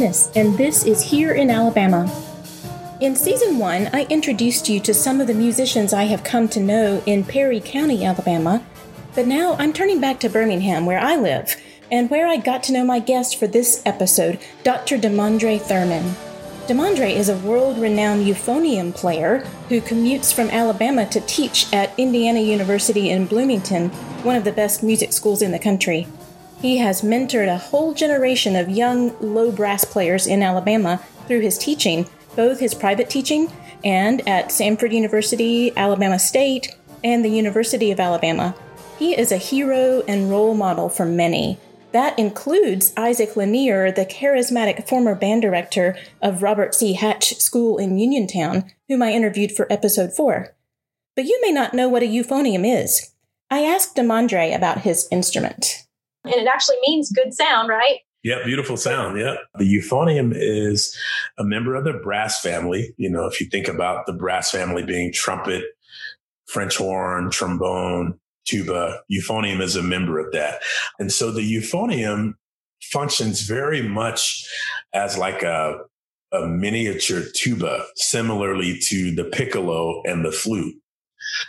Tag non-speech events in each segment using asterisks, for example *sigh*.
And this is Here in Alabama. In season one, I introduced you to some of the musicians I have come to know in Perry County, Alabama, but now I'm turning back to Birmingham, where I live, and where I got to know my guest for this episode, Dr. Demondre Thurman. Demondre is a world renowned euphonium player who commutes from Alabama to teach at Indiana University in Bloomington, one of the best music schools in the country. He has mentored a whole generation of young low brass players in Alabama through his teaching, both his private teaching and at Samford University, Alabama State, and the University of Alabama. He is a hero and role model for many. That includes Isaac Lanier, the charismatic former band director of Robert C. Hatch School in Uniontown, whom I interviewed for episode 4. But you may not know what a euphonium is. I asked Demondre about his instrument and it actually means good sound, right? Yeah, beautiful sound. Yeah. The euphonium is a member of the brass family. You know, if you think about the brass family being trumpet, French horn, trombone, tuba, euphonium is a member of that. And so the euphonium functions very much as like a, a miniature tuba, similarly to the piccolo and the flute.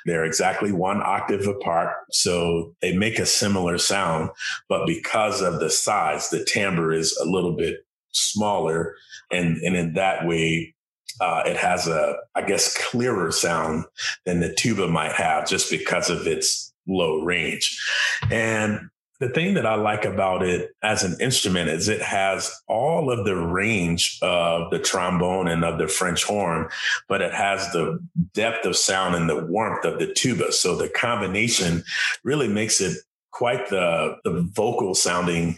They're exactly one octave apart. So they make a similar sound, but because of the size, the timbre is a little bit smaller. And, and in that way, uh, it has a, I guess, clearer sound than the tuba might have just because of its low range. And the thing that I like about it as an instrument is it has all of the range of the trombone and of the French horn, but it has the depth of sound and the warmth of the tuba. So the combination really makes it quite the the vocal sounding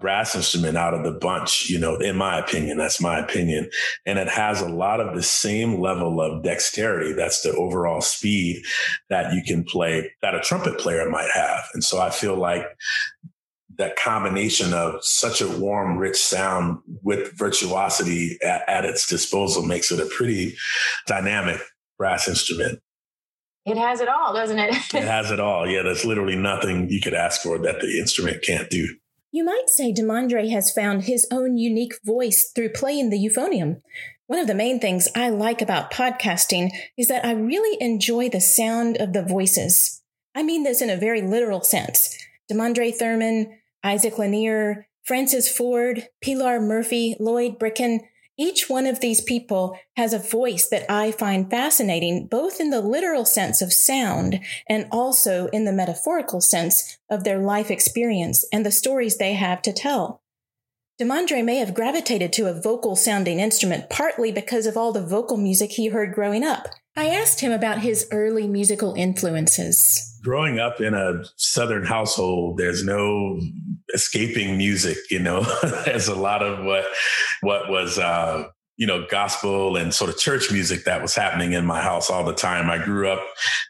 brass instrument out of the bunch you know in my opinion that's my opinion. And it has a lot of the same level of dexterity. That's the overall speed that you can play that a trumpet player might have. And so i feel like that combination of such a warm, rich sound with virtuosity at, at, its disposal makes it a pretty dynamic brass instrument. It has it all, doesn't it? it has it all. Yeah, there's literally nothing you could ask for that the instrument can't do. You might say Demondre has found his own unique voice through playing the euphonium. One of the main things I like about podcasting is that I really enjoy the sound of the voices. I mean this in a very literal sense. Demondre Thurman, Isaac Lanier, Francis Ford, Pilar Murphy, Lloyd Bricken, each one of these people has a voice that I find fascinating, both in the literal sense of sound and also in the metaphorical sense of their life experience and the stories they have to tell. Demondre may have gravitated to a vocal sounding instrument partly because of all the vocal music he heard growing up. I asked him about his early musical influences. Growing up in a Southern household, there's no escaping music. You know, *laughs* there's a lot of what what was uh, you know, gospel and sort of church music that was happening in my house all the time. I grew up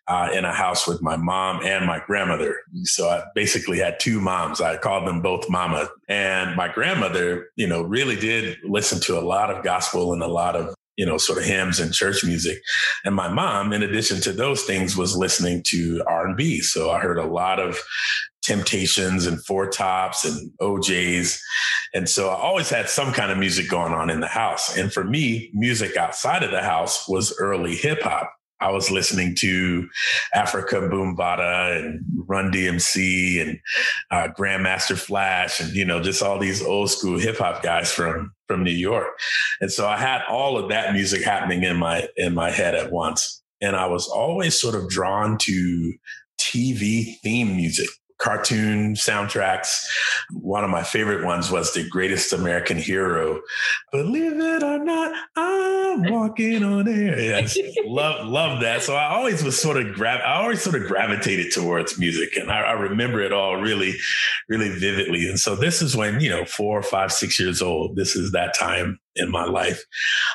uh, in a house with my mom and my grandmother. So I basically had two moms. I called them both mama. And my grandmother, you know, really did listen to a lot of gospel and a lot of you know, sort of hymns and church music. And my mom, in addition to those things, was listening to R and B. So I heard a lot of Temptations and Four Tops and O'Jays. And so I always had some kind of music going on in the house. And for me, music outside of the house was early hip hop. I was listening to Afrika Bambaataa and Run DMC and uh, Grandmaster Flash and you know just all these old school hip hop guys from from New York, and so I had all of that music happening in my in my head at once, and I was always sort of drawn to TV theme music cartoon soundtracks. One of my favorite ones was The Greatest American Hero. Believe it or not, I'm walking on air. Yes, love love that. So I always was sort of grab. I always sort of gravitated towards music, and I, I remember it all really, really vividly. And so this is when you know, four, five, six years old. This is that time in my life.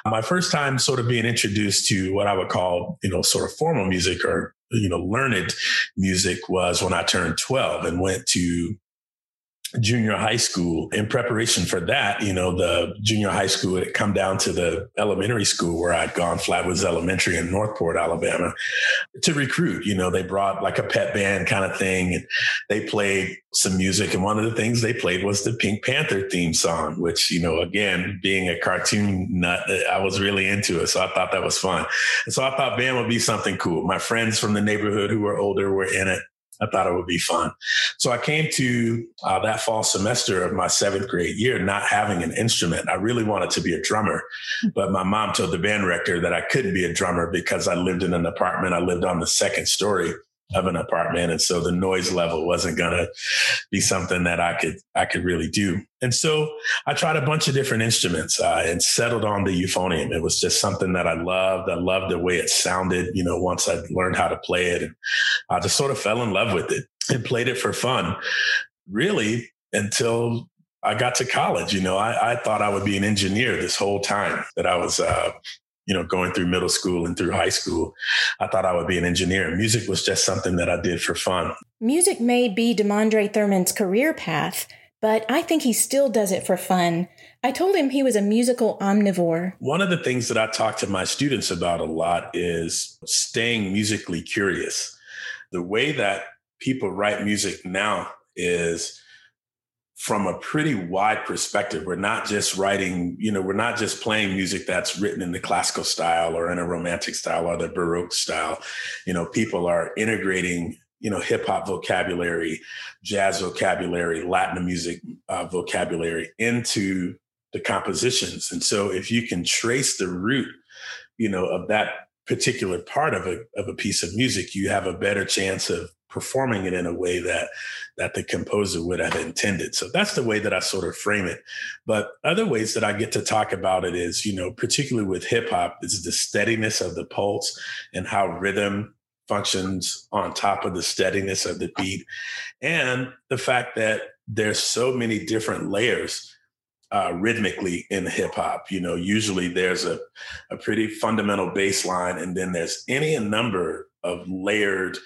My first time sort of being introduced to what I would call, you know, sort of formal music or you know, learned music was when I turned 12 and went to junior high school. In preparation for that, you know, the junior high school had come down to the elementary school where I'd gone, Flatwoods Elementary in Northport, Alabama, to recruit. You know, they brought like a pep band kind of thing and they played some music. And one of the things they played was the Pink Panther theme song, which, you know, again, being a cartoon nut, uh, I was really into it. So I thought that was fun. And so I thought band would be something cool. My friends from the neighborhood who were older were in it. I thought it would be fun. So I came to uh, that fall semester of my seventh grade year not having an instrument. I really wanted to be a drummer, but my mom told the band director that I couldn't be a drummer because I lived in an apartment. I lived on the second story of an apartment. And so the noise level wasn't going to be something that I could, I could really do. And so I tried a bunch of different instruments uh, and settled on the euphonium. It was just something that I loved. I loved the way it sounded, you know, once I learned how to play it and I just sort of fell in love with it and played it for fun really until I got to college. You know, I, I thought I would be an engineer this whole time that I was uh, you know, going through middle school and through high school, I thought I would be an engineer. Music was just something that I did for fun. Music may be Demondre Thurman's career path, but I think he still does it for fun. I told him he was a musical omnivore. One of the things that I talk to my students about a lot is staying musically curious. The way that people write music now is from a pretty wide perspective. We're not just writing, you know, we're not just playing music that's written in the classical style or in a romantic style or the Baroque style. You know, people are integrating, you know, hip hop vocabulary, jazz vocabulary, Latin music uh, vocabulary into the compositions. And so if you can trace the root, you know, of that particular part of a, of a piece of music, you have a better chance of performing it in a way that that the composer would have intended. So that's the way that I sort of frame it. But other ways that I get to talk about it is, you know, particularly with hip hop, is the steadiness of the pulse and how rhythm functions on top of the steadiness of the beat and the fact that there's so many different layers uh, rhythmically in hip hop. You know, usually there's a, a pretty fundamental bass line, and then there's any number of layered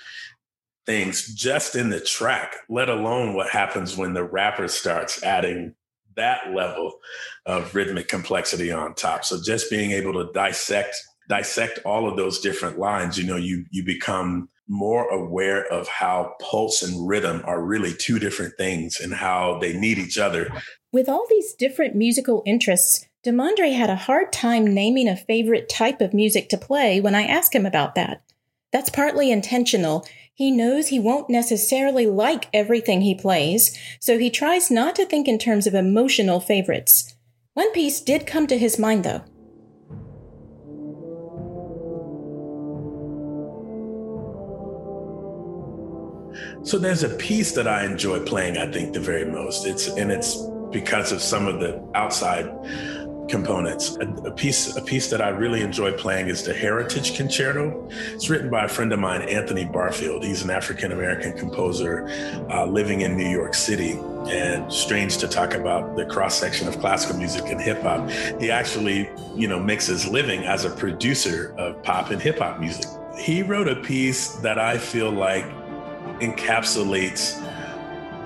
things just in the track, let alone what happens when the rapper starts adding that level of rhythmic complexity on top. So just being able to dissect dissect all of those different lines, you know, you you become more aware of how pulse and rhythm are really two different things and how they need each other. With all these different musical interests, Demondre had a hard time naming a favorite type of music to play when I asked him about that. That's partly intentional he knows he won't necessarily like everything he plays, so he tries not to think in terms of emotional favorites. One piece did come to his mind, though. So there's a piece that I enjoy playing, I think, the very most. It's and it's because of some of the outside components. A, a, piece, a piece that I really enjoy playing is the Heritage Concerto. It's written by a friend of mine, Anthony Barfield. He's an African American composer uh, living in New York City. And strange to talk about the cross section of classical music and hip hop. He actually, you know, makes his living as a producer of pop and hip hop music. He wrote a piece that I feel like encapsulates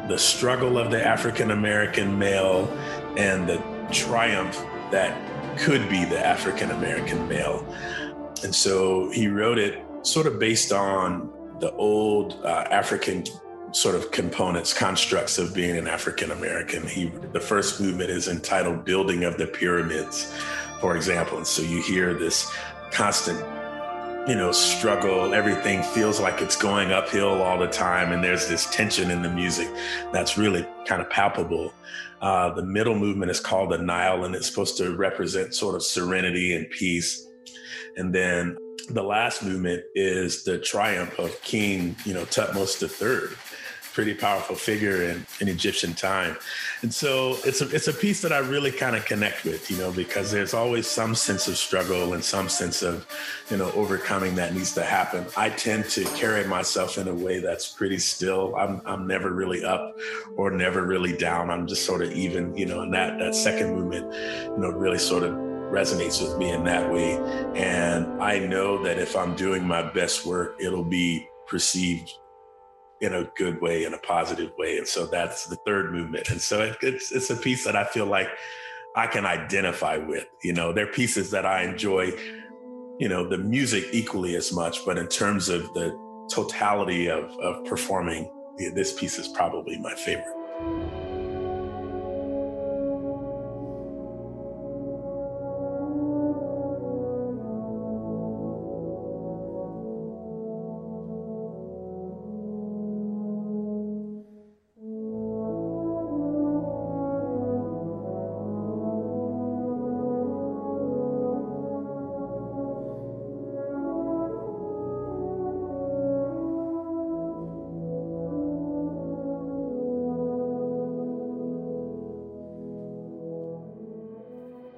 the struggle of the African American male and the triumph that could be the African American male. And so he wrote it sort of based on the old uh, African sort of components, constructs of being an African American. He the first movement is entitled Building of the Pyramids, for example. And so you hear this constant you know, struggle. Everything feels like it's going uphill all the time. And there's this tension in the music that's really kind of palpable. Uh, the middle movement is called the Nile, and it's supposed to represent sort of serenity and peace. And then the last movement is the triumph of King, you know, Tutmosis III pretty powerful figure in, in Egyptian time. And so it's a, it's a piece that I really kind of connect with, you know, because there's always some sense of struggle and some sense of, you know, overcoming that needs to happen. I tend to carry myself in a way that's pretty still. I'm, I'm never really up or never really down. I'm just sort of even, you know, and that, that second movement, you know, really sort of resonates with me in that way. And I know that if I'm doing my best work, it'll be perceived in a good way, in a positive way. And so that's the third movement. And so it, it's it's a piece that I feel like I can identify with. You know, they're pieces that I enjoy, you know, the music equally as much, but in terms of the totality of, of performing, this piece is probably my favorite.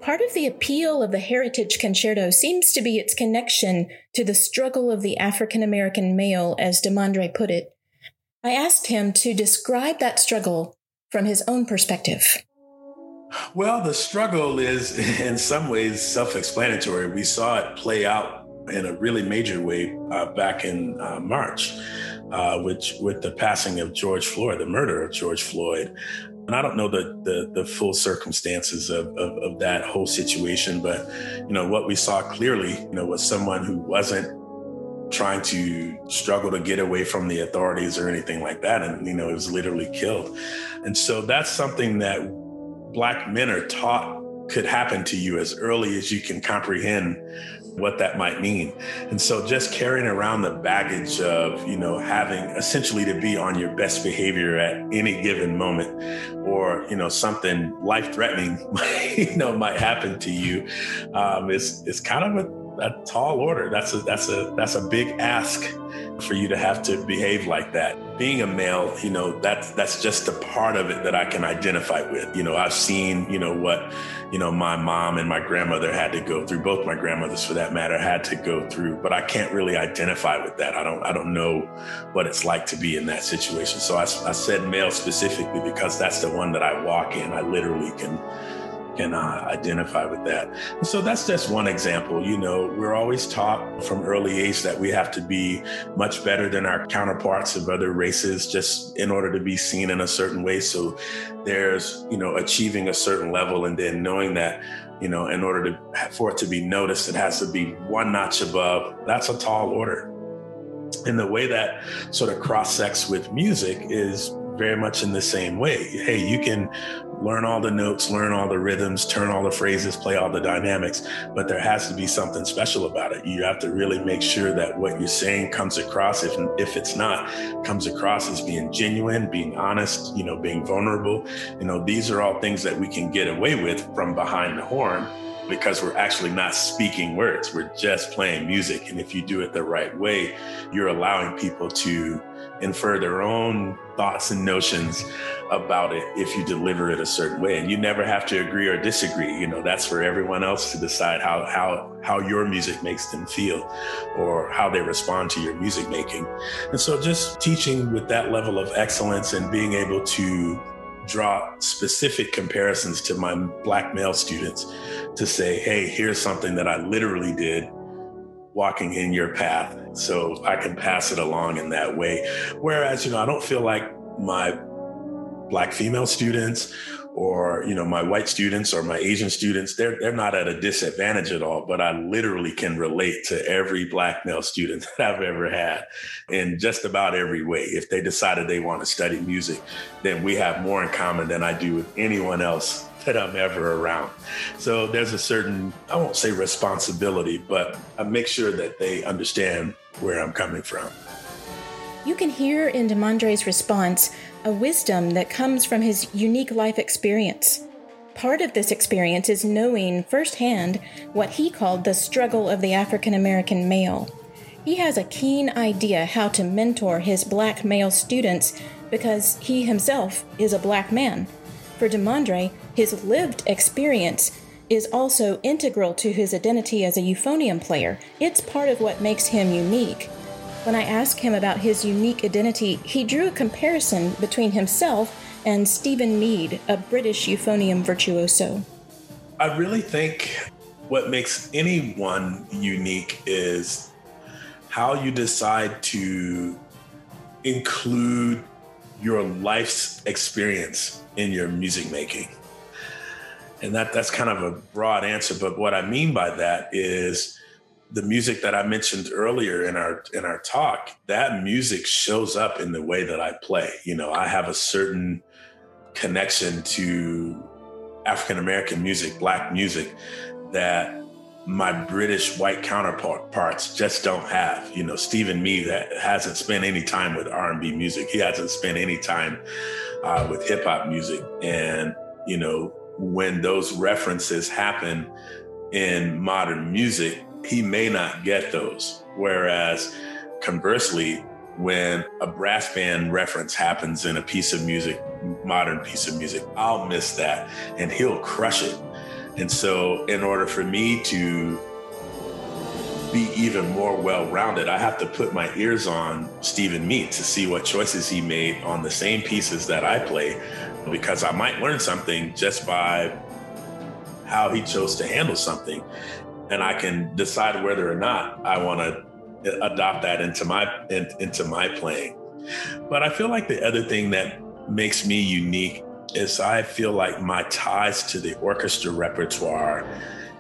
Part of the appeal of the Heritage Concerto seems to be its connection to the struggle of the African American male, as Demondre put it. I asked him to describe that struggle from his own perspective. Well, the struggle is *laughs* in some ways self explanatory. We saw it play out in a really major way uh, back in uh, March, uh, which with the passing of George Floyd, the murder of George Floyd. And I don't know the the, the full circumstances of, of, of that whole situation, but you know what we saw clearly, you know, was someone who wasn't trying to struggle to get away from the authorities or anything like that, and you know, it was literally killed. And so that's something that black men are taught could happen to you as early as you can comprehend what that might mean. And so just carrying around the baggage of, you know, having essentially to be on your best behavior at any given moment or, you know, something life threatening, *laughs* you know, might happen to you um, is, is kind of a, a tall order. That's a, that's a, that's a big ask for you to have to behave like that. Being a male, you know, that's that's just a part of it that I can identify with. You know, I've seen, you know, what, you know, my mom and my grandmother had to go through, both my grandmothers for that matter, had to go through, but I can't really identify with that. I don't I don't know what it's like to be in that situation. So I, I said male specifically because that's the one that I walk in. I literally can can uh, identify with that. So that's just one example. You know, we're always taught from early age that we have to be much better than our counterparts of other races just in order to be seen in a certain way. So there's, you know, achieving a certain level and then knowing that you know, in order to for it to be noticed, it has to be one notch above. That's a tall order. And the way that sort of cross sects with music is very much in the same way. Hey, you can learn all the notes, learn all the rhythms, turn all the phrases, play all the dynamics, but there has to be something special about it. You have to really make sure that what you're saying comes across. If if it's not, comes across as being genuine, being honest, you know, being vulnerable. You know, these are all things that we can get away with from behind the horn because we're actually not speaking words. We're just playing music. And if you do it the right way, you're allowing people to infer their own thoughts and notions about it if you deliver it a certain way and you never have to agree or disagree you know that's for everyone else to decide how how how your music makes them feel or how they respond to your music making and so just teaching with that level of excellence and being able to draw specific comparisons to my black male students to say hey here's something that i literally did walking in your path so I can pass it along in that way. Whereas, you know, I don't feel like my black female students or you know my white students or my asian students they're they're not at a disadvantage at all but i literally can relate to every black male student *laughs* that i've ever had in just about every way if they decided they want to study music then we have more in common than i do with anyone else *laughs* that I'm ever around. So there's a certain, I won't say responsibility, but I make sure that they understand where I'm coming from. You can hear in Demondre's response a wisdom that comes from his unique life experience. Part of this experience is knowing firsthand what he called the struggle of the African American male. He has a keen idea how to mentor his black male students because he himself is a black man. For Demondre, his lived experience is also integral to his identity as a euphonium player. It's part of what makes him unique. When I asked him about his unique identity, he drew a comparison between himself and Stephen Mead, a British euphonium virtuoso. I really think what makes anyone unique is how you decide to include your life's experience in your music making. And that that's kind of a broad answer, but what I mean by that is the music that I mentioned earlier in our in our talk, that music shows up in the way that I play. You know, I have a certain connection to African American music, black music that my British white counterparts just don't have. You know, Stephen Mead that hasn't spent any time with R&B music. He hasn't spent any time uh, with hip hop music. And, you know, when those references happen in modern music, he may not get those. Whereas conversely, when a brass band reference happens in a piece of music, modern piece of music, I'll miss that and he'll crush it and so, in order for me to be even more well rounded, I have to put my ears on Stephen Mead to see what choices he made on the same pieces that I play, because I might learn something just by how he chose to handle something. And I can decide whether or not I want to adopt that into my in, into my playing. But I feel like the other thing that makes me unique is I feel like my ties to the orchestra repertoire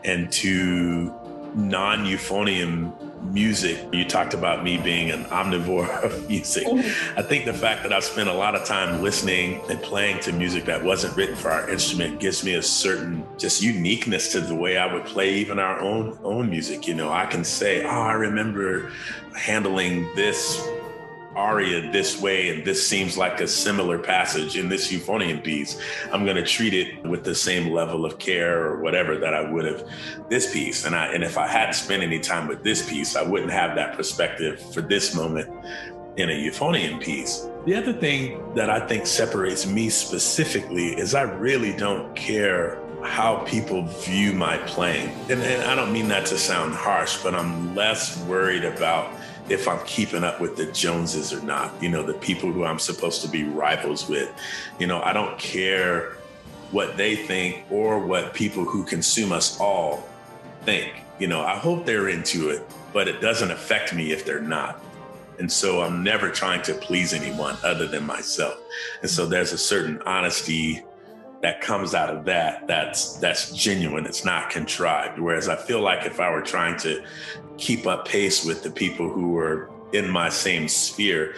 and to non euphonium music. You talked about me being an omnivore *laughs* of music. Mm-hmm. I think the fact that I've spent a lot of time listening and playing to music that wasn't written for our instrument gives me a certain just uniqueness to the way I would play even our own own music. You know, I can say, "Oh, I remember handling this aria this way and this seems like a similar passage in this euphonium piece. I'm going to treat it with the same level of care or whatever that i would have this piece. And i and if i hadn't spent any time with this piece i wouldn't have that perspective for this moment in a euphonium piece. The other thing that i think separates me specifically is i really don't care how people view my playing. And, and i don't mean that to sound harsh but i'm less worried about if I'm keeping up with the Joneses or not, you know, the people who I'm supposed to be rivals with. You know, I don't care what they think or what people who consume us all think. You know, I hope they're into it, but it doesn't affect me if they're not. And so I'm never trying to please anyone other than myself. And so there's a certain honesty that comes out of that that's that's genuine it's not contrived. Whereas i feel like if i were trying to keep up pace with the people who were in my same sphere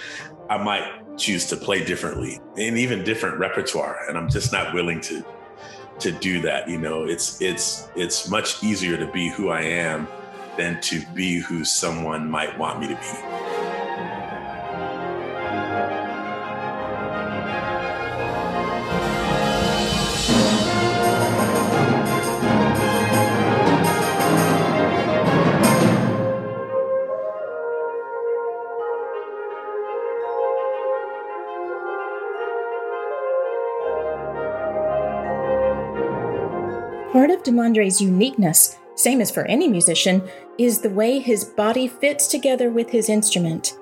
i might choose to play differently and even different repertoire and i'm just not willing to to do that you know? It's it's it's much easier to be who i am than to be who someone might want me to be Part of Demondre's uniqueness, same as for any musician, is the way his body fits together with his instrument.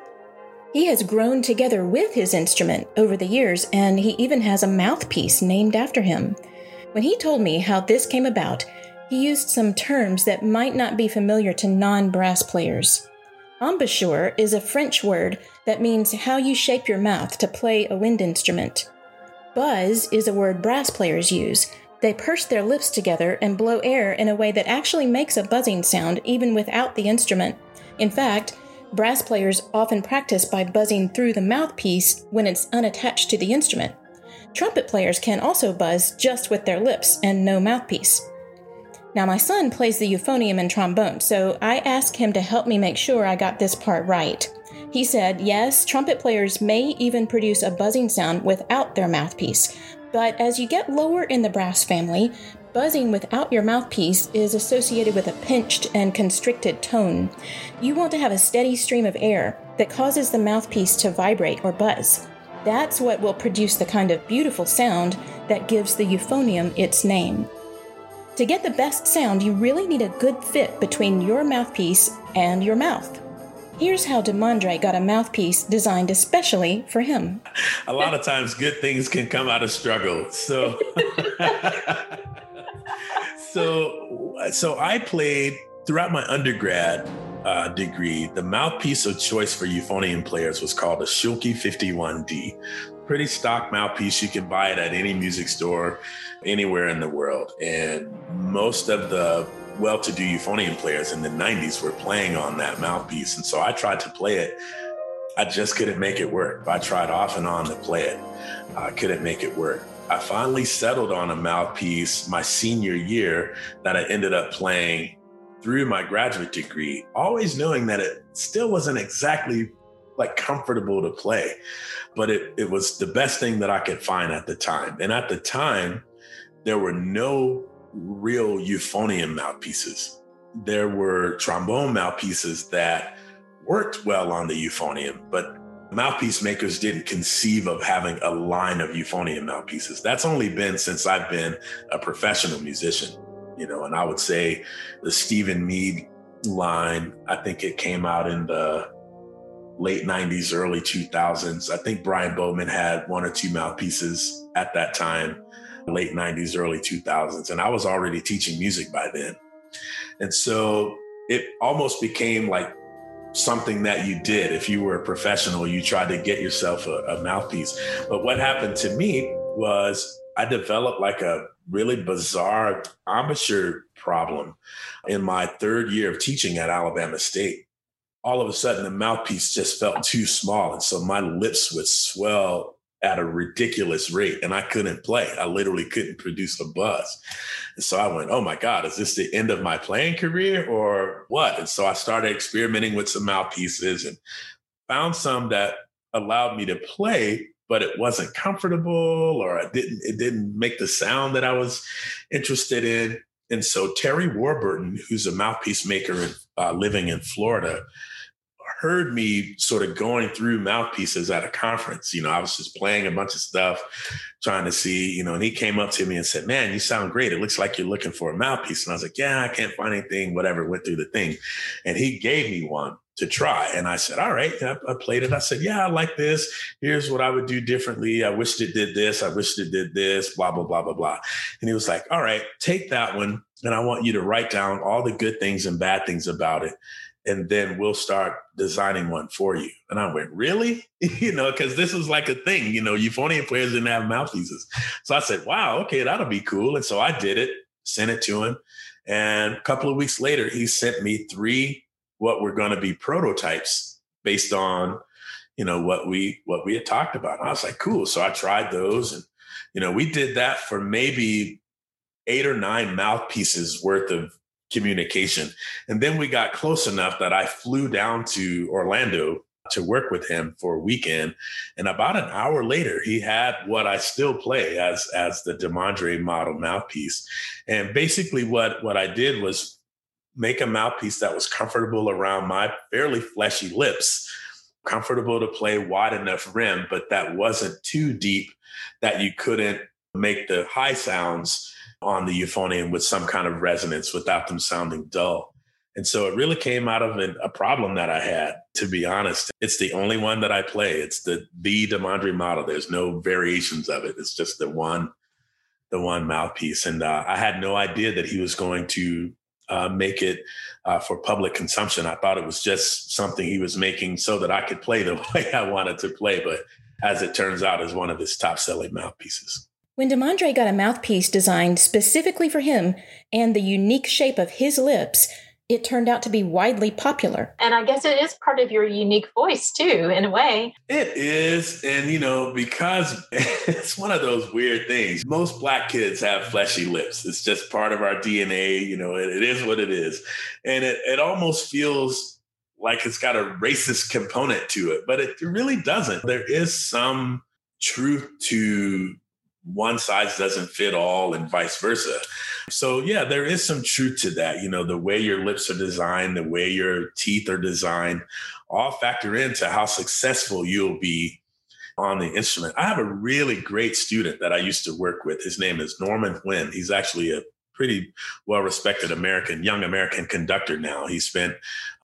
He has grown together with his instrument over the years, and he even has a mouthpiece named after him. When he told me how this came about, he used some terms that might not be familiar to non brass players. Embouchure is a French word that means how you shape your mouth to play a wind instrument. Buzz is a word brass players use, they purse their lips together and blow air in a way that actually makes a buzzing sound even without the instrument. In fact, brass players often practice by buzzing through the mouthpiece when it's unattached to the instrument. Trumpet players can also buzz just with their lips and no mouthpiece. Now, my son plays the euphonium and trombone, so I asked him to help me make sure I got this part right. He said, yes, trumpet players may even produce a buzzing sound without their mouthpiece, but as you get lower in the brass family, buzzing without your mouthpiece is associated with a pinched and constricted tone. You want to have a steady stream of air that causes the mouthpiece to vibrate or buzz. That's what will produce the kind of beautiful sound that gives the euphonium its name. To get the best sound, you really need a good fit between your mouthpiece and your mouth. Here's how Demondre got a mouthpiece designed especially for him. A lot of times, good things can come out of struggle. So, *laughs* so, so I played throughout my undergrad. uh, degree, the mouthpiece of choice for euphonium players was called a Schilke 51D. Pretty stock mouthpiece. You can buy it at any music store anywhere in the world. And most of the well to do euphonium players in the 90s were playing on that mouthpiece. And so I tried to play it. I just couldn't make it work. I tried off and on to play it. I couldn't make it work. I finally settled on a mouthpiece my senior year that I ended up playing through my graduate degree, always knowing that it still wasn't exactly like comfortable to play, but it, it was the best thing that I could find at the time. And at the time, there were no real euphonium mouthpieces. There were trombone mouthpieces that worked well on the euphonium, but mouthpiece makers didn't conceive of having a line of euphonium mouthpieces. That's only been since I've been a professional musician, you know, and I would say the Stephen Mead line, I think it came out in the late 90s, early 2000s. I think Brian Bowman had one or two mouthpieces at that time, late 90s, early 2000s. And I was already teaching music by then. And so it almost became like something that you did. If you were a professional, you tried to get yourself a, a mouthpiece. But what happened to me was I developed like a really bizarre embouchure problem in my third year of teaching at Alabama State. All of a sudden, the mouthpiece just felt too small. And so my lips would swell at a ridiculous rate and I couldn't play. I literally couldn't produce a buzz. And so I went, oh my God, is this the end of my playing career or what? And so I started experimenting with some mouthpieces and found some that allowed me to play, but it wasn't comfortable or I didn't, it didn't make the sound that I was interested in. And so Terry Warburton, who's a mouthpiece maker uh, living in Florida, heard me sort of going through mouthpieces at a conference. You know, I was just playing a bunch of stuff, trying to see, you know, and he came up to me and said, Man, you sound great. It looks like you're looking for a mouthpiece. And I was like, Yeah, I can't find anything, whatever, went through the thing. And he gave me one to try. And I said, All right. I, I played it. I said, Yeah, I like this. Here's what I would do differently. I wished it did this. I wished it did this, blah, blah, blah, blah, blah. And he was like, All right, take that one. And I want you to write down all the good things and bad things about it and then we'll start designing one for you. And I went, really? *laughs* you know, because this is like a thing, you know, euphonium players didn't have mouthpieces. So I said, wow, okay, that'll be cool. And so I did it, sent it to him. And a couple of weeks later, he sent me three what were going to be prototypes based on, you know, what we what we had talked about. And I was like, cool. So I tried those and you know, we did that for maybe eight or nine mouthpieces worth of communication. And then we got close enough that I flew down to Orlando to work with him for a weekend. And about an hour later, he had what I still play as as the Demondre model mouthpiece. And basically what what I did was make a mouthpiece that was comfortable around my fairly fleshy lips, comfortable to play wide enough rim, but that wasn't too deep that you couldn't make the high sounds on the euphonium with some kind of resonance without them sounding dull. And so it really came out of an, a problem that I had, to be honest. It's the only one that I play. It's the the Demondre model. There's no variations of it. It's just the one, the one mouthpiece. And uh, I had no idea that he was going to uh, make it uh, for public consumption. I thought it was just something he was making so that I could play the *laughs* way I wanted to play. But as it turns out, is one of his top selling mouthpieces. When Demondre got a mouthpiece designed specifically for him and the unique shape of his lips, it turned out to be widely popular. And I guess it is part of your unique voice too, in a way. It is. And, you know, because *laughs* it's one of those weird things. Most black kids have fleshy lips. It's just part of our DNA. You know, it, it is what it is. And it, it almost feels like it's got a racist component to it, but it really doesn't. There is some truth to one size doesn't fit all and vice versa. So yeah, there is some truth to that. You know, the way your lips are designed, the way your teeth are designed, all factor into how successful you'll be on the instrument. I have a really great student that I used to work with. His name is Norman Huynh. He's actually a pretty well respected American, young American conductor now. He spent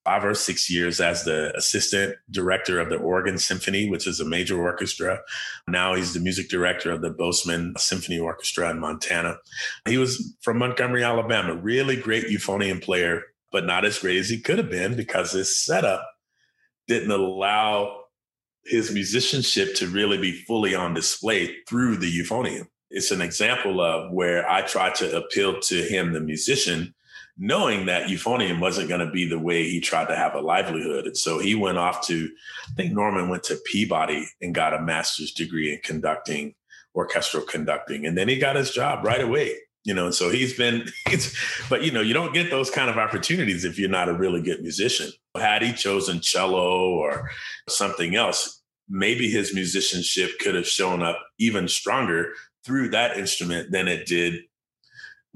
five or six years as the assistant director of the Oregon Symphony, which is a major orchestra. Now he's the music director of the Bozeman Symphony Orchestra in Montana. He was from Montgomery, Alabama, really great euphonium player, but not as great as he could have been because his setup didn't allow his musicianship to really be fully on display through the euphonium. It's an example of where I tried to appeal to him, the musician, knowing that euphonium wasn't going to be the way he tried to have a livelihood. And so he went off to, I think Norman went to Peabody and got a master's degree in conducting, orchestral conducting. And then he got his job right away. You know, and so he's been, *laughs* but you know, you don't get those kind of opportunities if you're not a really good musician. Had he chosen cello or something else, maybe his musicianship could have shown up even stronger through that instrument than it did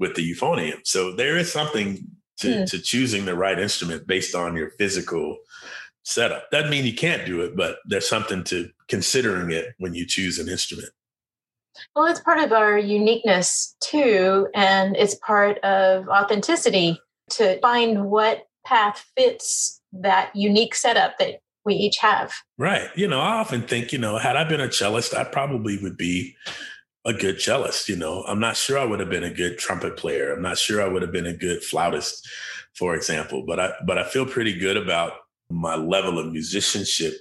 with the euphonium. So there is something to, yeah. Hmm. to choosing the right instrument based on your physical setup. Doesn't mean you can't do it, but there's something to considering it when you choose an instrument. Well, it's part of our uniqueness too, and it's part of authenticity to find what path fits that unique setup that we each have. Right. You know, I often think, you know, had I been a cellist, I probably would be a good cellist. You know, I'm not sure I would have been a good trumpet player. I'm not sure I would have been a good flautist, for example. But I but I feel pretty good about my level of musicianship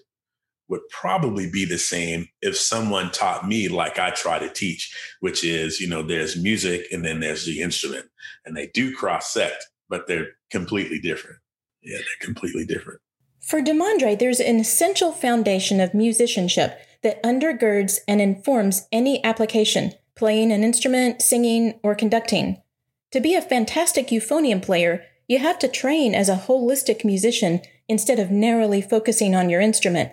would probably be the same if someone taught me like I try to teach, which is, you know, there's music and then there's the instrument. And they do cross sect, but they're completely different. Yeah, they're completely different. For Demondre, there's an essential foundation of musicianship that undergirds and informs any application, playing an instrument, singing, or conducting. To be a fantastic euphonium player, you have to train as a holistic musician instead of narrowly focusing on your instrument.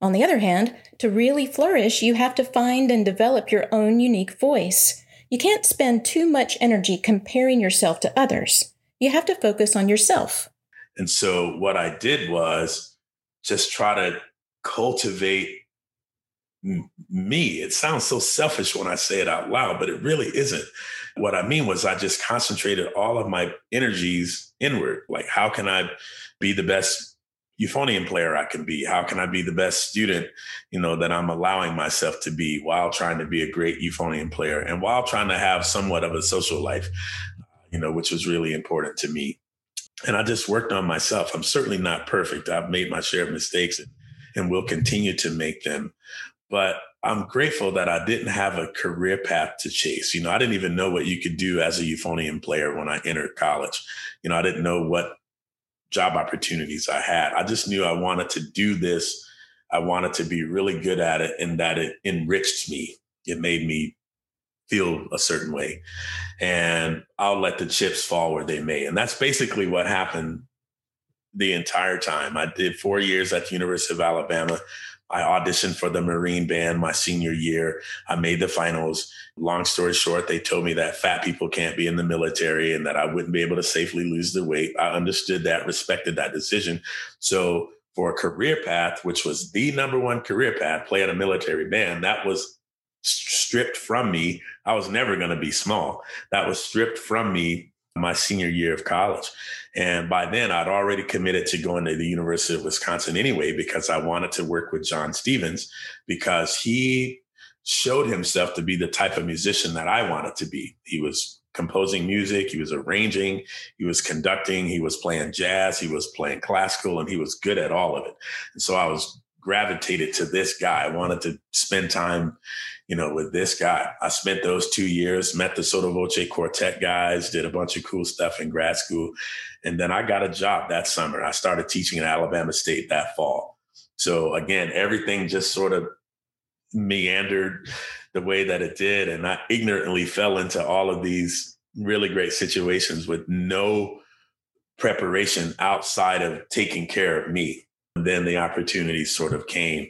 On the other hand, to really flourish, you have to find and develop your own unique voice. You can't spend too much energy comparing yourself to others. You have to focus on yourself. And so, what I did was just try to cultivate me. It sounds so selfish when I say it out loud, but it really isn't. What I mean was, I just concentrated all of my energies inward. Like, how can I be the best euphonium player I can be? How can I be the best student, you know, that I'm allowing myself to be while trying to be a great euphonium player and while trying to have somewhat of a social life, you know, which was really important to me. And I just worked on myself. I'm certainly not perfect. I've made my share of mistakes and, and will continue to make them. But I'm grateful that I didn't have a career path to chase. You know, I didn't even know what you could do as a euphonium player when I entered college. You know, I didn't know what job opportunities I had. I just knew I wanted to do this. I wanted to be really good at it and that it enriched me. It made me feel a certain way. And I'll let the chips fall where they may. And that's basically what happened the entire time. I did four years at the University of Alabama. I auditioned for the Marine Band my senior year. I made the finals. Long story short, they told me that fat people can't be in the military and that I wouldn't be able to safely lose the weight. I understood that, respected that decision. So, for a career path, which was the number one career path, play in a military band, that was stripped from me. I was never going to be small. That was stripped from me my senior year of college. And by then, I'd already committed to going to the University of Wisconsin anyway, because I wanted to work with John Stevens, because he showed himself to be the type of musician that I wanted to be. He was composing music, he was arranging, he was conducting, he was playing jazz, he was playing classical, and he was good at all of it. And so I was gravitated to this guy. I wanted to spend time you know, with this guy. I spent those two years, met the Sotto Voce Quartet guys, did a bunch of cool stuff in grad school. And then I got a job that summer. I started teaching at Alabama State that fall. So again, everything just sort of meandered the way that it did. And I ignorantly fell into all of these really great situations with no preparation outside of taking care of me then the opportunity sort of came.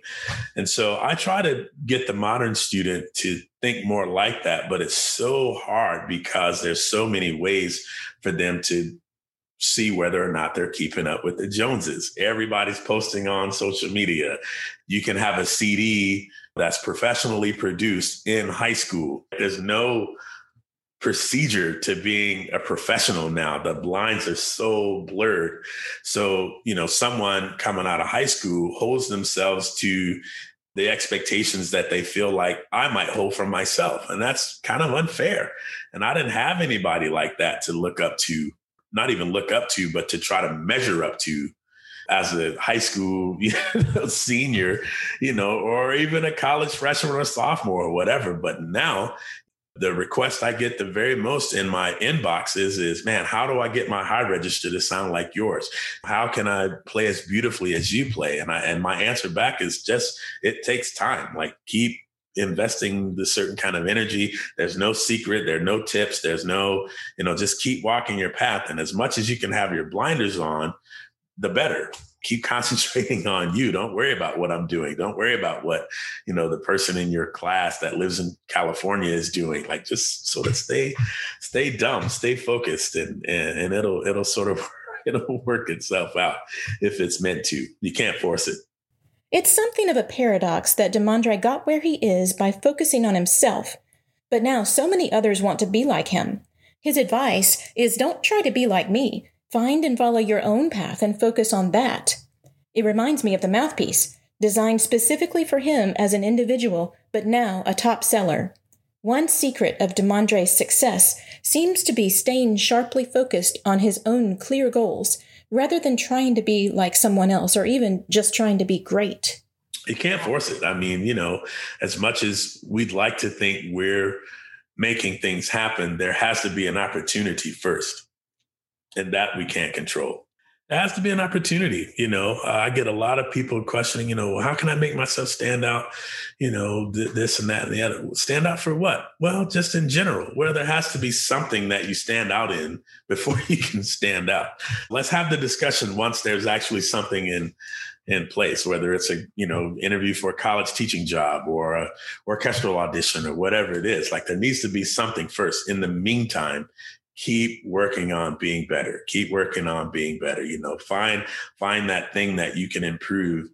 And so I try to get the modern student to think more like that, but it's so hard because there's so many ways for them to see whether or not they're keeping up with the Joneses. Everybody's posting on social media. You can have a CD that's professionally produced in high school. There's no procedure to being a professional now. The lines are so blurred. So, you know, someone coming out of high school holds themselves to the expectations that they feel like I might hold for myself. And that's kind of unfair. And I didn't have anybody like that to look up to not even look up to, but to try to measure up to as a high school *laughs* you know, senior, you know, or even a college freshman or sophomore or whatever. But now the request I get the very most in my inbox is, is man, how do I get my high register to sound like yours? How can I play as beautifully as you play? And I and my answer back is just it takes time. Like keep investing the certain kind of energy. There's no secret, there are no tips, there's no, you know, just keep walking your path. And as much as you can have your blinders on, the better keep *laughs* concentrating on you. Don't worry about what I'm doing. Don't worry about what, you know, the person in your class that lives in California is doing. Like just sort of stay, stay dumb, stay focused and, and, and it'll, it'll sort of, *laughs* it'll work itself out if it's meant to. You can't force it. It's something of a paradox that Demondre got where he is by focusing on himself, but now so many others want to be like him. His advice is don't try to be like me. Find and follow your own path and focus on that. It reminds me of the mouthpiece, designed specifically for him as an individual, but now a top seller. One secret of Demondre's success seems to be staying sharply focused on his own clear goals rather than trying to be like someone else or even just trying to be great. You can't force it. I mean, you know, as much as we'd like to think we're making things happen, there has to be an opportunity first and that we can't control. It has to be an opportunity. You know, uh, I get a lot of people questioning, you know, how can I make myself stand out? You know, th- this and that and the other. Stand out for what? Well, just in general, where there has to be something that you stand out in *laughs* before you can stand out. Let's have the discussion once there's actually something in in place, whether it's a you know interview for a college teaching job or a orchestral audition or whatever it is. Like there needs to be something first. In the meantime, keep working on being better keep working on being better you know find find that thing that you can improve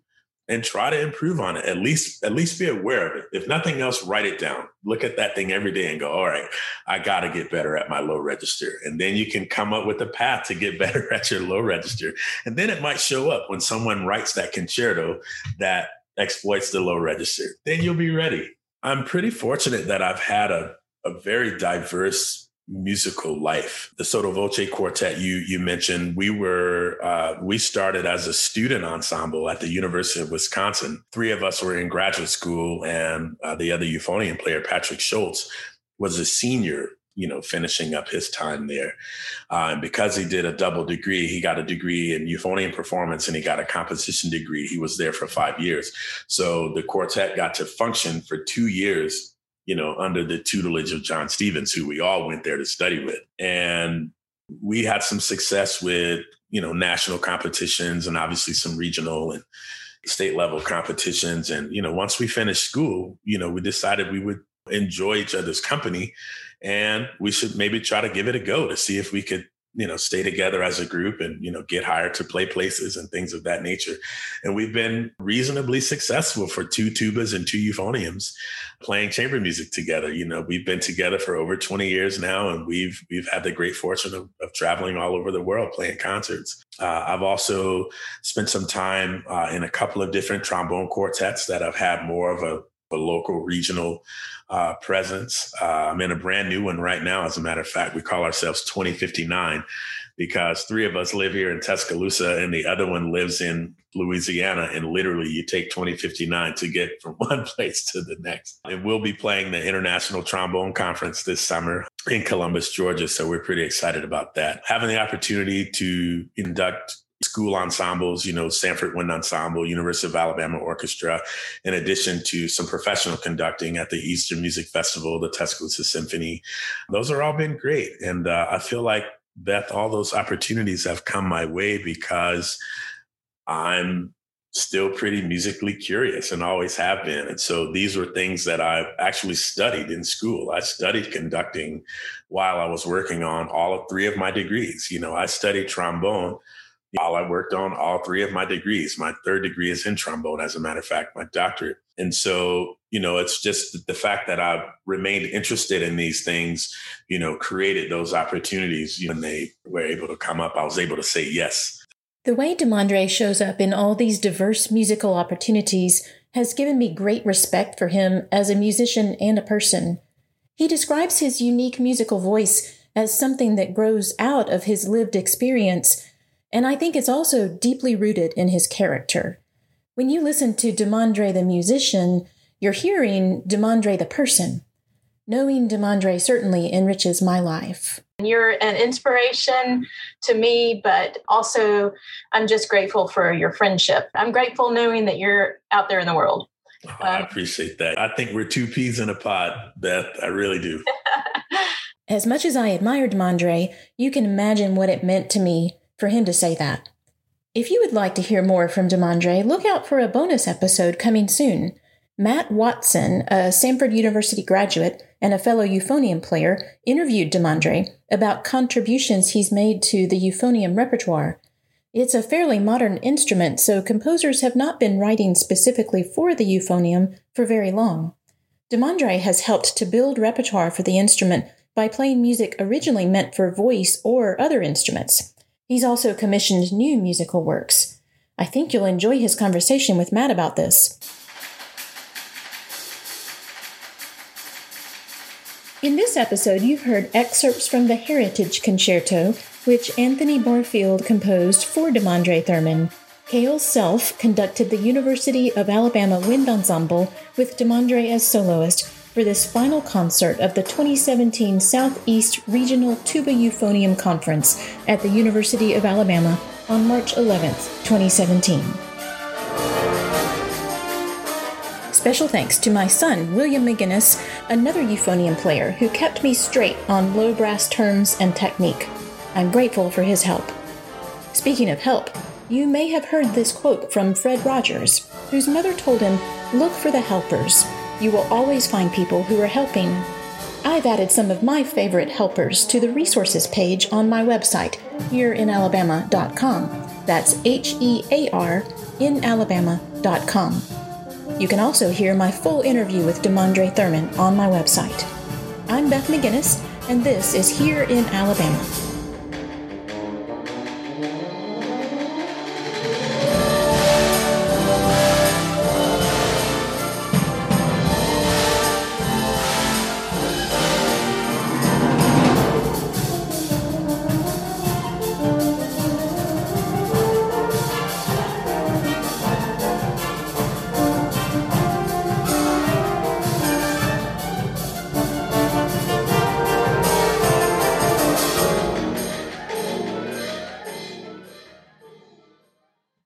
and try to improve on it at least at least be aware of it. If nothing else write it down. Look at that thing every day and go all right i got to get better at my low register. And then you can come up with a path to get *laughs* better at your low register. And then it might show up when someone writes that concerto that exploits the low register. Then you'll be ready. I'm pretty fortunate that i've had a, a very diverse musical life. The Sotto Voce Quartet you you mentioned, we were uh, we started as a student ensemble at the University of Wisconsin. Three of us were in graduate school, and uh, the other euphonium player, Patrick Schultz, was a senior. You know, finishing up his time there, uh, and because he did a double degree, he got a degree in euphonium performance and he got a composition degree. He was there for five years, so the quartet got to function for two years you know, under the tutelage of John Stevens, who we all went there to study with. And we had some success with, you know, national competitions and obviously some regional and state level competitions. And, you know, once we finished school, you know, we decided we would enjoy each other's company and we should maybe try to give it a go to see if we could you know stay together as a group and you know get hired to play places and things of that nature. And we've been reasonably successful for two tubas and two euphoniums playing chamber music together. You know we've been together for over 20 years now and we've we've had the great fortune of, of traveling all over the world playing concerts. Uh, i've also spent some time uh, in a couple of different trombone quartets that i've had more of a a local regional uh, presence. Uh, I'm in a brand new one right now. As a matter of fact, we call ourselves 2059 because three of us live here in Tuscaloosa and the other one lives in Louisiana. And literally, you take 2059 to get from *laughs* one place to the next. And we'll be playing the International Trombone Conference this summer in Columbus, Georgia. So we're pretty excited about that. Having the opportunity to induct school ensembles, you know, Samford Wind Ensemble, University of Alabama Orchestra, in addition to some professional conducting at the Eastern Music Festival, the Tuscaloosa Symphony. Those are all been great. And uh, I feel like, Beth, all those opportunities have come my way because I'm still pretty musically curious and always have been. And so these were things that I actually studied in school. I studied conducting while I was working on all of three of my degrees. You know, I studied trombone while I worked on all three of my degrees. My third degree is in trombone, as a matter of fact, my doctorate. And so, you know, it's just the fact that I've remained interested in these things, you know, created those opportunities. When they were able to come up, I was able to say yes. The way Demondre shows up in all these diverse musical opportunities has given me great respect for him as a musician and a person. He describes his unique musical voice as something that grows out of his lived experience, and I think it's also deeply rooted in his character. When you listen to Demondre the musician, you're hearing Demondre the person. Knowing Demondre certainly enriches my life. You're an inspiration to me, but also I'm just grateful for your friendship. I'm grateful knowing that you're out there in the world. Oh, I appreciate that. I think we're two peas in a pod, Beth. I really do. *laughs* as much as I admired Demondre, you can imagine what it meant to me for him to say that. If you would like to hear more from Demondre, look out for a bonus episode coming soon. Matt Watson, a Samford University graduate and a fellow euphonium player, interviewed Demondre about contributions he's made to the euphonium repertoire. It's a fairly modern instrument, so composers have not been writing specifically for the euphonium for very long. Demondre has helped to build repertoire for the instrument by playing music originally meant for voice or other instruments. He's also commissioned new musical works. I think you'll enjoy his conversation with Matt about this. In this episode, you've heard excerpts from the Heritage Concerto, which Anthony Barfield composed for Demondre Thurman. Cale Self conducted the University of Alabama Wind Ensemble with Demondre as soloist for this final concert of the 2017 Southeast Regional Tuba Euphonium Conference at the University of Alabama on March 11, 2017. Special thanks to my son, William McGinnis, another euphonium player who kept me straight on low brass terms and technique. I'm grateful for his help. Speaking of help, you may have heard this quote from Fred Rogers, whose mother told him, Look for the helpers. You will always find people who are helping. I've added some of my favorite helpers to the resources page on my website, hearinalabama.com. That's H E A R in Alabama.com. You can also hear my full interview with Demondre Thurman on my website. I'm Beth McGinnis, and this is Hear in Alabama.